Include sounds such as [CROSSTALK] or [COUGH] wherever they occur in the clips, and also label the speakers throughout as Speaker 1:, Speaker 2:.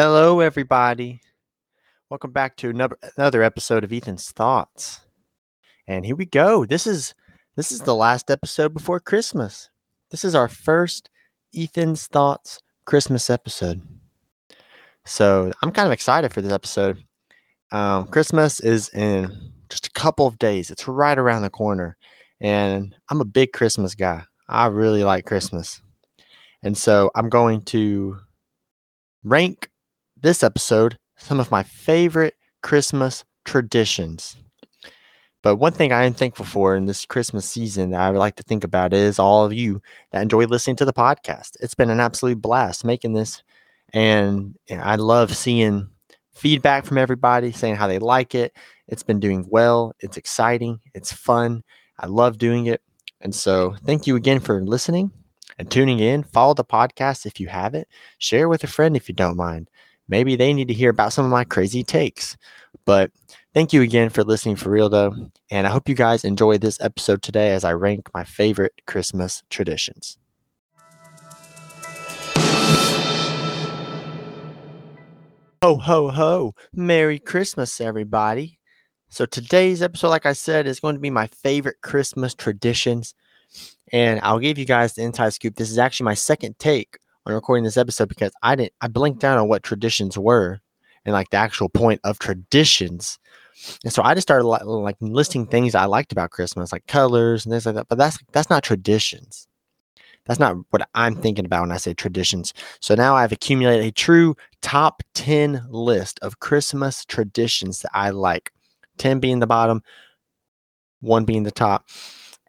Speaker 1: Hello, everybody. Welcome back to another another episode of Ethan's Thoughts. And here we go. This is this is the last episode before Christmas. This is our first Ethan's Thoughts Christmas episode. So I'm kind of excited for this episode. Um, Christmas is in just a couple of days. It's right around the corner. And I'm a big Christmas guy. I really like Christmas. And so I'm going to rank this episode some of my favorite Christmas traditions. But one thing I am thankful for in this Christmas season that I would like to think about is all of you that enjoy listening to the podcast. It's been an absolute blast making this. And I love seeing feedback from everybody saying how they like it. It's been doing well. It's exciting. It's fun. I love doing it. And so thank you again for listening and tuning in. Follow the podcast if you have it. Share with a friend if you don't mind. Maybe they need to hear about some of my crazy takes. But thank you again for listening for real, though. And I hope you guys enjoyed this episode today as I rank my favorite Christmas traditions. Ho, ho, ho. Merry Christmas, everybody. So, today's episode, like I said, is going to be my favorite Christmas traditions. And I'll give you guys the inside scoop. This is actually my second take on recording this episode because I didn't I blinked down on what traditions were and like the actual point of traditions. And so I just started like, like listing things I liked about Christmas, like colors and things like that. But that's that's not traditions. That's not what I'm thinking about when I say traditions. So now I've accumulated a true top 10 list of Christmas traditions that I like. 10 being the bottom, one being the top.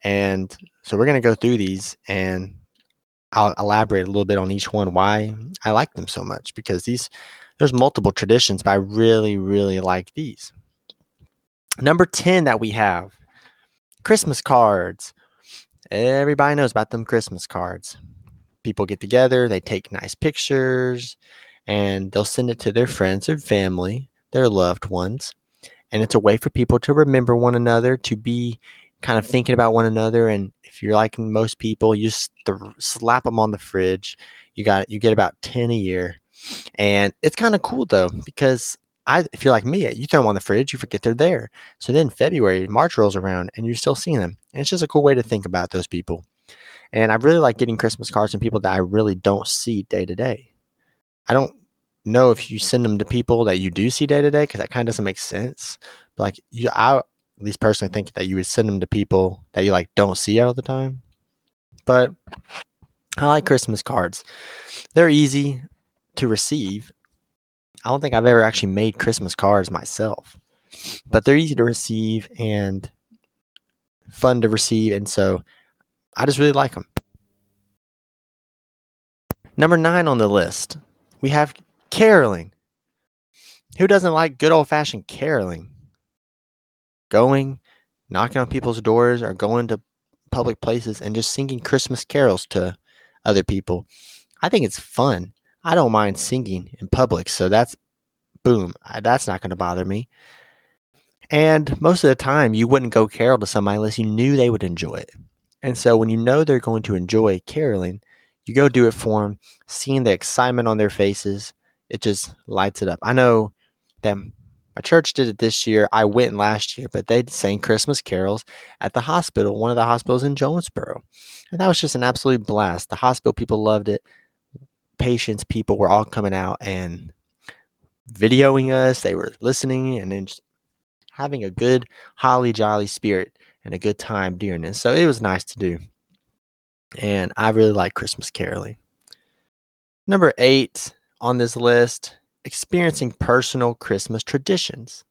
Speaker 1: And so we're going to go through these and I'll elaborate a little bit on each one why I like them so much because these there's multiple traditions, but I really, really like these. Number 10 that we have Christmas cards. Everybody knows about them Christmas cards. People get together, they take nice pictures, and they'll send it to their friends or family, their loved ones. And it's a way for people to remember one another, to be kind of thinking about one another. And if you're like most people, you just th- slap them on the fridge. You got you get about ten a year, and it's kind of cool though because I if you're like me, you throw them on the fridge, you forget they're there. So then February, March rolls around, and you're still seeing them. And it's just a cool way to think about those people. And I really like getting Christmas cards from people that I really don't see day to day. I don't know if you send them to people that you do see day to day because that kind of doesn't make sense. But like you, I at least personally think that you would send them to people that you like don't see all the time. But I like Christmas cards. They're easy to receive. I don't think I've ever actually made Christmas cards myself, but they're easy to receive and fun to receive. And so I just really like them. Number nine on the list, we have caroling. Who doesn't like good old fashioned caroling? Going, knocking on people's doors, or going to public places and just singing Christmas carols to other people. I think it's fun. I don't mind singing in public, so that's boom. That's not going to bother me. And most of the time, you wouldn't go carol to somebody unless you knew they would enjoy it. And so when you know they're going to enjoy caroling, you go do it for them, seeing the excitement on their faces, it just lights it up. I know that my church did it this year. I went last year, but they sang Christmas carols at the hospital, one of the hospitals in Jonesboro. And that was just an absolute blast. The hospital people loved it. Patients, people were all coming out and videoing us. They were listening and then having a good, holly jolly spirit and a good time during this. So it was nice to do. And I really like Christmas caroling. Number eight on this list experiencing personal Christmas traditions.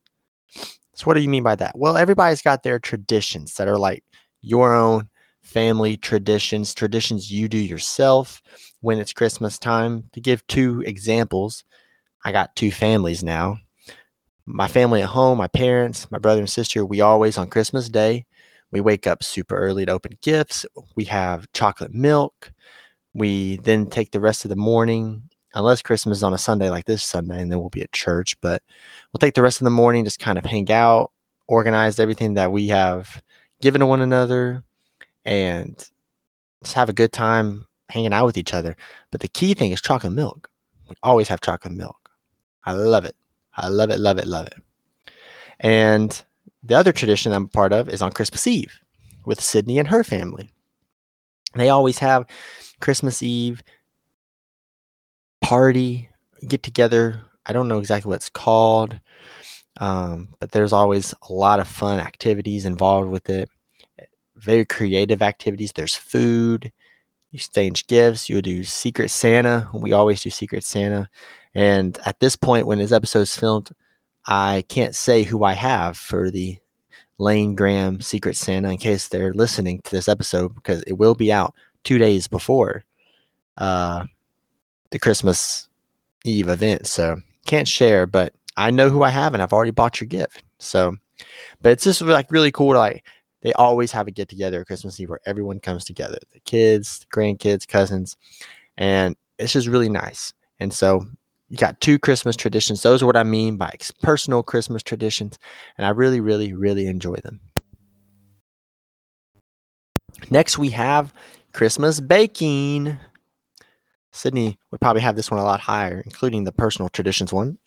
Speaker 1: So, what do you mean by that? Well, everybody's got their traditions that are like your own family traditions, traditions you do yourself when it's Christmas time. To give two examples, I got two families now. My family at home, my parents, my brother and sister, we always on Christmas Day, we wake up super early to open gifts. We have chocolate milk. We then take the rest of the morning unless Christmas is on a Sunday like this Sunday, and then we'll be at church. But we'll take the rest of the morning, just kind of hang out, organize everything that we have given to one another, and just have a good time hanging out with each other. But the key thing is chocolate milk. We always have chocolate milk. I love it. I love it, love it, love it. And the other tradition I'm part of is on Christmas Eve with Sydney and her family. They always have Christmas Eve party, get together. I don't know exactly what it's called, um, but there's always a lot of fun activities involved with it. Very creative activities. There's food. You exchange gifts. You'll do Secret Santa. We always do Secret Santa. And at this point, when this episode is filmed, I can't say who I have for the Lane Graham Secret Santa in case they're listening to this episode because it will be out two days before uh, the Christmas Eve event. So can't share, but I know who I have and I've already bought your gift. So, but it's just like really cool to like, they always have a get together Christmas Eve where everyone comes together the kids, the grandkids, cousins, and it's just really nice. And so you got two Christmas traditions. Those are what I mean by personal Christmas traditions. And I really, really, really enjoy them. Next, we have Christmas baking. Sydney would probably have this one a lot higher, including the personal traditions one.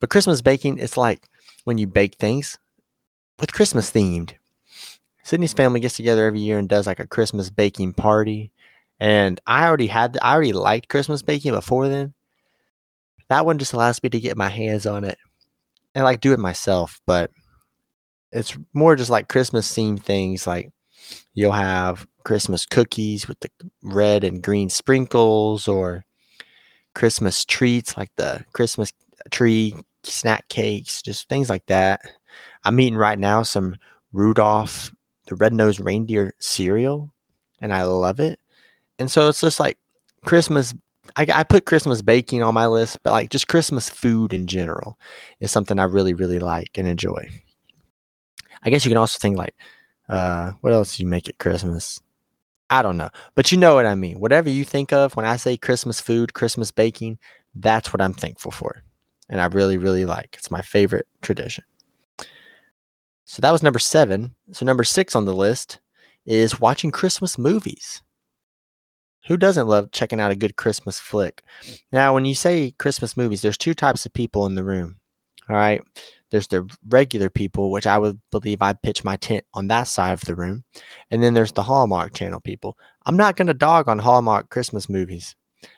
Speaker 1: But Christmas baking, it's like when you bake things with Christmas themed. Sydney's family gets together every year and does like a Christmas baking party. And I already had, I already liked Christmas baking before then. That one just allows me to get my hands on it and like do it myself. But it's more just like Christmas themed things. Like you'll have Christmas cookies with the red and green sprinkles or Christmas treats like the Christmas tree snack cakes, just things like that. I'm eating right now some Rudolph the red-nosed reindeer cereal and I love it. And so it's just like Christmas I, I put Christmas baking on my list, but like just Christmas food in general is something I really, really like and enjoy. I guess you can also think like, uh, what else do you make at Christmas? I don't know, but you know what I mean. Whatever you think of when I say Christmas food, Christmas baking, that's what I'm thankful for. And I really, really like. It's my favorite tradition. So that was number seven. So number six on the list is watching Christmas movies. Who doesn't love checking out a good Christmas flick? Now, when you say Christmas movies, there's two types of people in the room. All right. There's the regular people, which I would believe I pitch my tent on that side of the room. And then there's the Hallmark channel people. I'm not going to dog on Hallmark Christmas movies,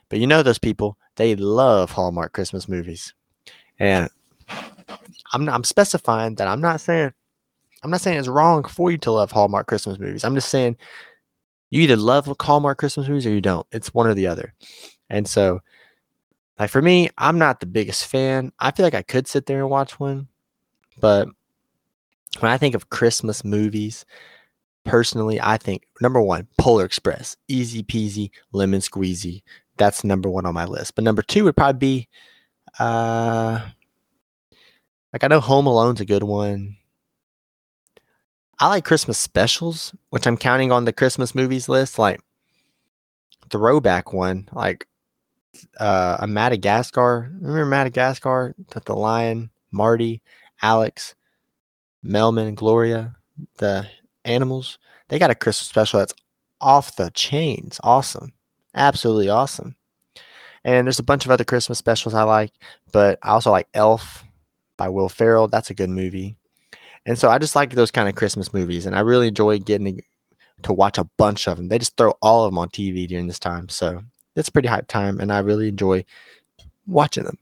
Speaker 1: but you know those people, they love Hallmark Christmas movies. And I'm, I'm specifying that I'm not saying I'm not saying it's wrong for you to love Hallmark Christmas movies. I'm just saying you either love Hallmark Christmas movies or you don't. It's one or the other. And so, like for me, I'm not the biggest fan. I feel like I could sit there and watch one, but when I think of Christmas movies, personally, I think number one, Polar Express, easy peasy, lemon squeezy. That's number one on my list. But number two would probably be, uh, like I know Home Alone's a good one. I like Christmas specials, which I'm counting on the Christmas movies list, like throwback one, like uh, a Madagascar. Remember Madagascar? That the lion, Marty, Alex, Melman, Gloria, the animals. They got a Christmas special that's off the chains. Awesome. Absolutely awesome. And there's a bunch of other Christmas specials I like, but I also like Elf by Will Ferrell. That's a good movie. And so I just like those kind of Christmas movies, and I really enjoy getting to watch a bunch of them. They just throw all of them on TV during this time, so it's pretty hype time, and I really enjoy watching them.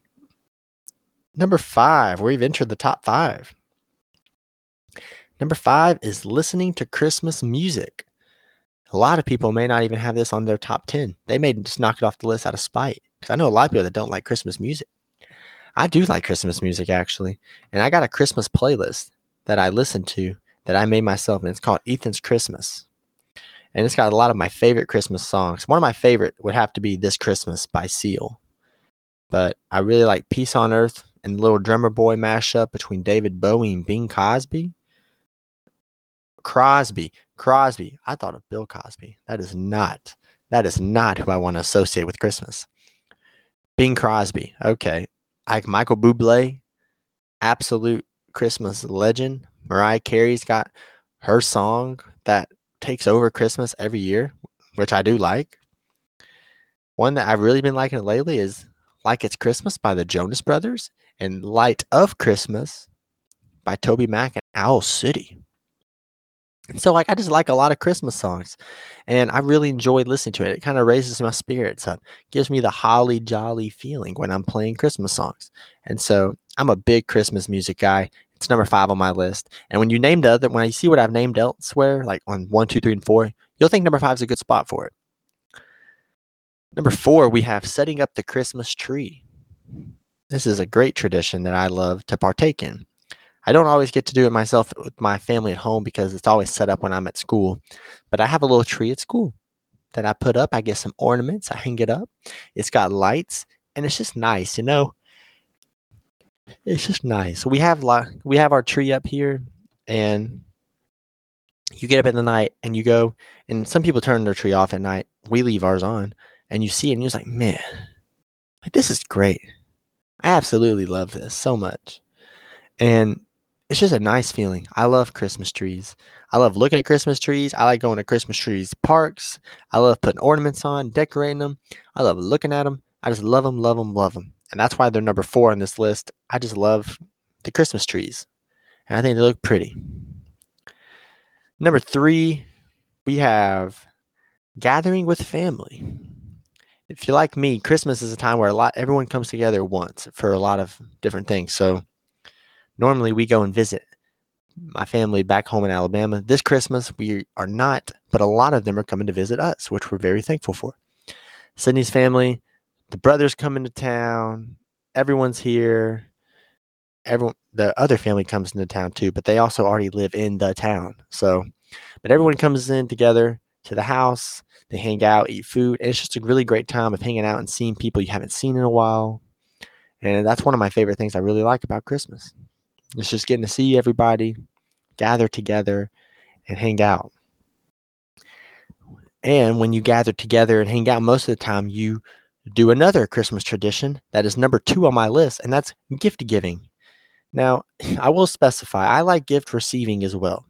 Speaker 1: Number five, we've entered the top five. Number five is listening to Christmas music. A lot of people may not even have this on their top 10. They may just knock it off the list out of spite. Because I know a lot of people that don't like Christmas music. I do like Christmas music, actually. And I got a Christmas playlist that I listen to that I made myself, and it's called Ethan's Christmas. And it's got a lot of my favorite Christmas songs. One of my favorite would have to be This Christmas by Seal. But I really like Peace on Earth and Little Drummer Boy mashup between David Bowie and Bing Cosby. Crosby, Crosby. I thought of Bill Cosby. That is not, that is not who I want to associate with Christmas. Bing Crosby. Okay. Like Michael Bublé, absolute Christmas legend. Mariah Carey's got her song that takes over Christmas every year, which I do like. One that I've really been liking lately is Like It's Christmas by the Jonas Brothers and Light of Christmas by Toby Mac and Owl City. So like I just like a lot of Christmas songs and I really enjoy listening to it. It kind of raises my spirits up, gives me the holly jolly feeling when I'm playing Christmas songs. And so I'm a big Christmas music guy. It's number five on my list. And when you name the other, when you see what I've named elsewhere, like on one, two, three, and four, you'll think number five is a good spot for it. Number four, we have setting up the Christmas tree. This is a great tradition that I love to partake in. I don't always get to do it myself with my family at home because it's always set up when I'm at school. But I have a little tree at school that I put up. I get some ornaments, I hang it up. It's got lights, and it's just nice, you know. It's just nice. We have we have our tree up here, and you get up in the night and you go. And some people turn their tree off at night. We leave ours on, and you see it, and you're like, man, like this is great. I absolutely love this so much. And it's just a nice feeling. I love Christmas trees. I love looking at Christmas trees. I like going to Christmas trees parks. I love putting ornaments on, decorating them. I love looking at them. I just love them, love them, love them. And that's why they're number four on this list. I just love the Christmas trees. And I think they look pretty. Number three, we have gathering with family. If you're like me, Christmas is a time where a lot everyone comes together once for a lot of different things. So normally we go and visit my family back home in Alabama. This Christmas we are not, but a lot of them are coming to visit us, which we're very thankful for. Sydney's family, the brothers come into town, everyone's here. Everyone the other family comes into town too, but they also already live in the town. So but everyone comes in together to the house, they hang out, eat food, and it's just a really great time of hanging out and seeing people you haven't seen in a while. And that's one of my favorite things I really like about Christmas. It's just getting to see everybody, gather together, and hang out. And when you gather together and hang out, most of the time you do another Christmas tradition that is number two on my list, and that's gift giving. Now, [SIGHS] I will specify I like gift receiving as well.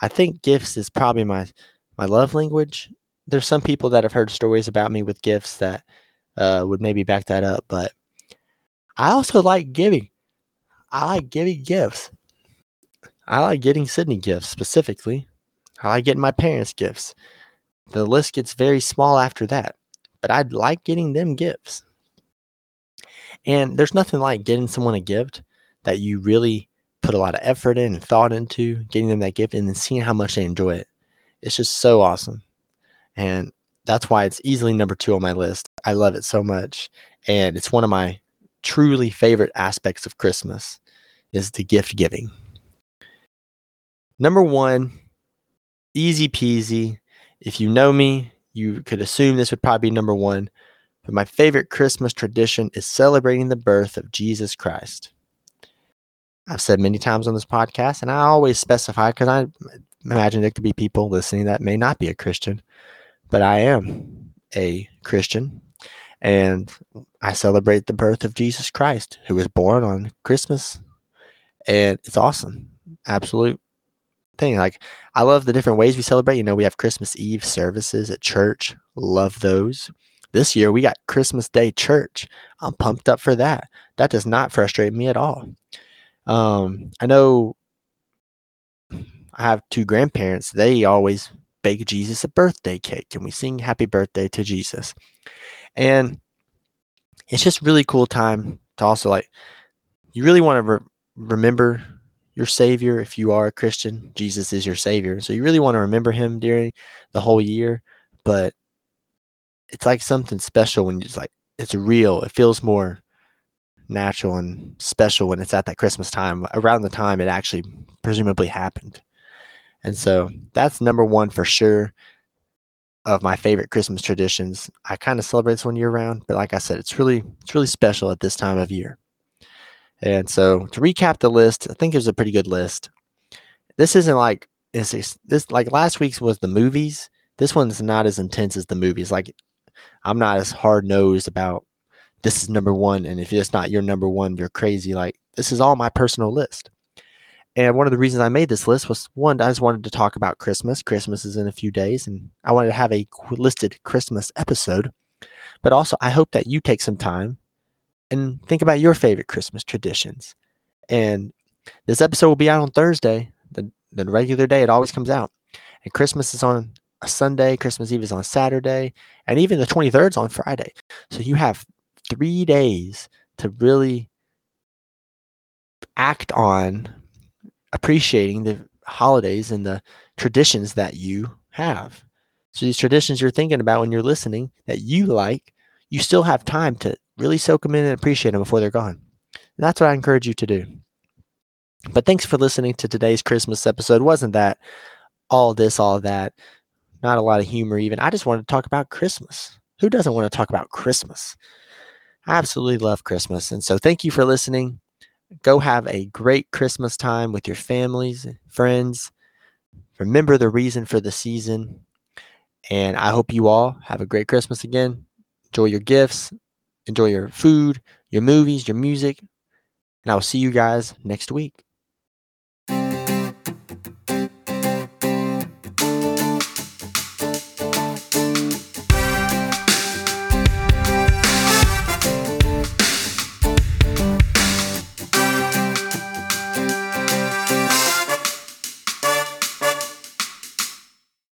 Speaker 1: I think gifts is probably my my love language. There's some people that have heard stories about me with gifts that uh, would maybe back that up, but I also like giving. I like giving gifts. I like getting Sydney gifts specifically. I like getting my parents gifts. The list gets very small after that, but I'd like getting them gifts. And there's nothing like getting someone a gift that you really put a lot of effort in and thought into, getting them that gift, and then seeing how much they enjoy it. It's just so awesome. And that's why it's easily number two on my list. I love it so much. And it's one of my truly favorite aspects of Christmas is the gift giving. Number one, easy peasy. If you know me, you could assume this would probably be number one. But my favorite Christmas tradition is celebrating the birth of Jesus Christ. I've said many times on this podcast, and I always specify because I imagine there could be people listening that may not be a Christian, but I am a Christian and I celebrate the birth of Jesus Christ, who was born on Christmas. And it's awesome. Absolute thing. Like, I love the different ways we celebrate. You know, we have Christmas Eve services at church, love those. This year, we got Christmas Day church. I'm pumped up for that. That does not frustrate me at all. Um, I know I have two grandparents. They always bake Jesus a birthday cake and we sing happy birthday to Jesus. And it's just really cool time to also like, you really want to re- remember your Savior if you are a Christian. Jesus is your Savior. So you really want to remember Him during the whole year. But it's like something special when it's like, it's real. It feels more natural and special when it's at that Christmas time, around the time it actually presumably happened. And so that's number one for sure of my favorite Christmas traditions. I kind of celebrate this one year round, but like I said, it's really it's really special at this time of year. And so to recap the list, I think it was a pretty good list. This isn't like it's this like last week's was the movies. This one's not as intense as the movies. Like I'm not as hard nosed about this is number one, and if it's not your number one, you're crazy. Like this is all my personal list. And one of the reasons I made this list was one, I just wanted to talk about Christmas. Christmas is in a few days, and I wanted to have a listed Christmas episode. But also, I hope that you take some time and think about your favorite Christmas traditions. And this episode will be out on Thursday, the, the regular day it always comes out. And Christmas is on a Sunday, Christmas Eve is on Saturday, and even the 23rd is on Friday. So you have three days to really act on appreciating the holidays and the traditions that you have. So these traditions you're thinking about when you're listening that you like, you still have time to really soak them in and appreciate them before they're gone. And that's what I encourage you to do. But thanks for listening to today's Christmas episode. Wasn't that all this, all that? Not a lot of humor, even. I just wanted to talk about Christmas. Who doesn't want to talk about Christmas? I absolutely love Christmas. And so thank you for listening. Go have a great Christmas time with your families, and friends. Remember the reason for the season. And I hope you all have a great Christmas again. Enjoy your gifts, enjoy your food, your movies, your music. And I will see you guys next week.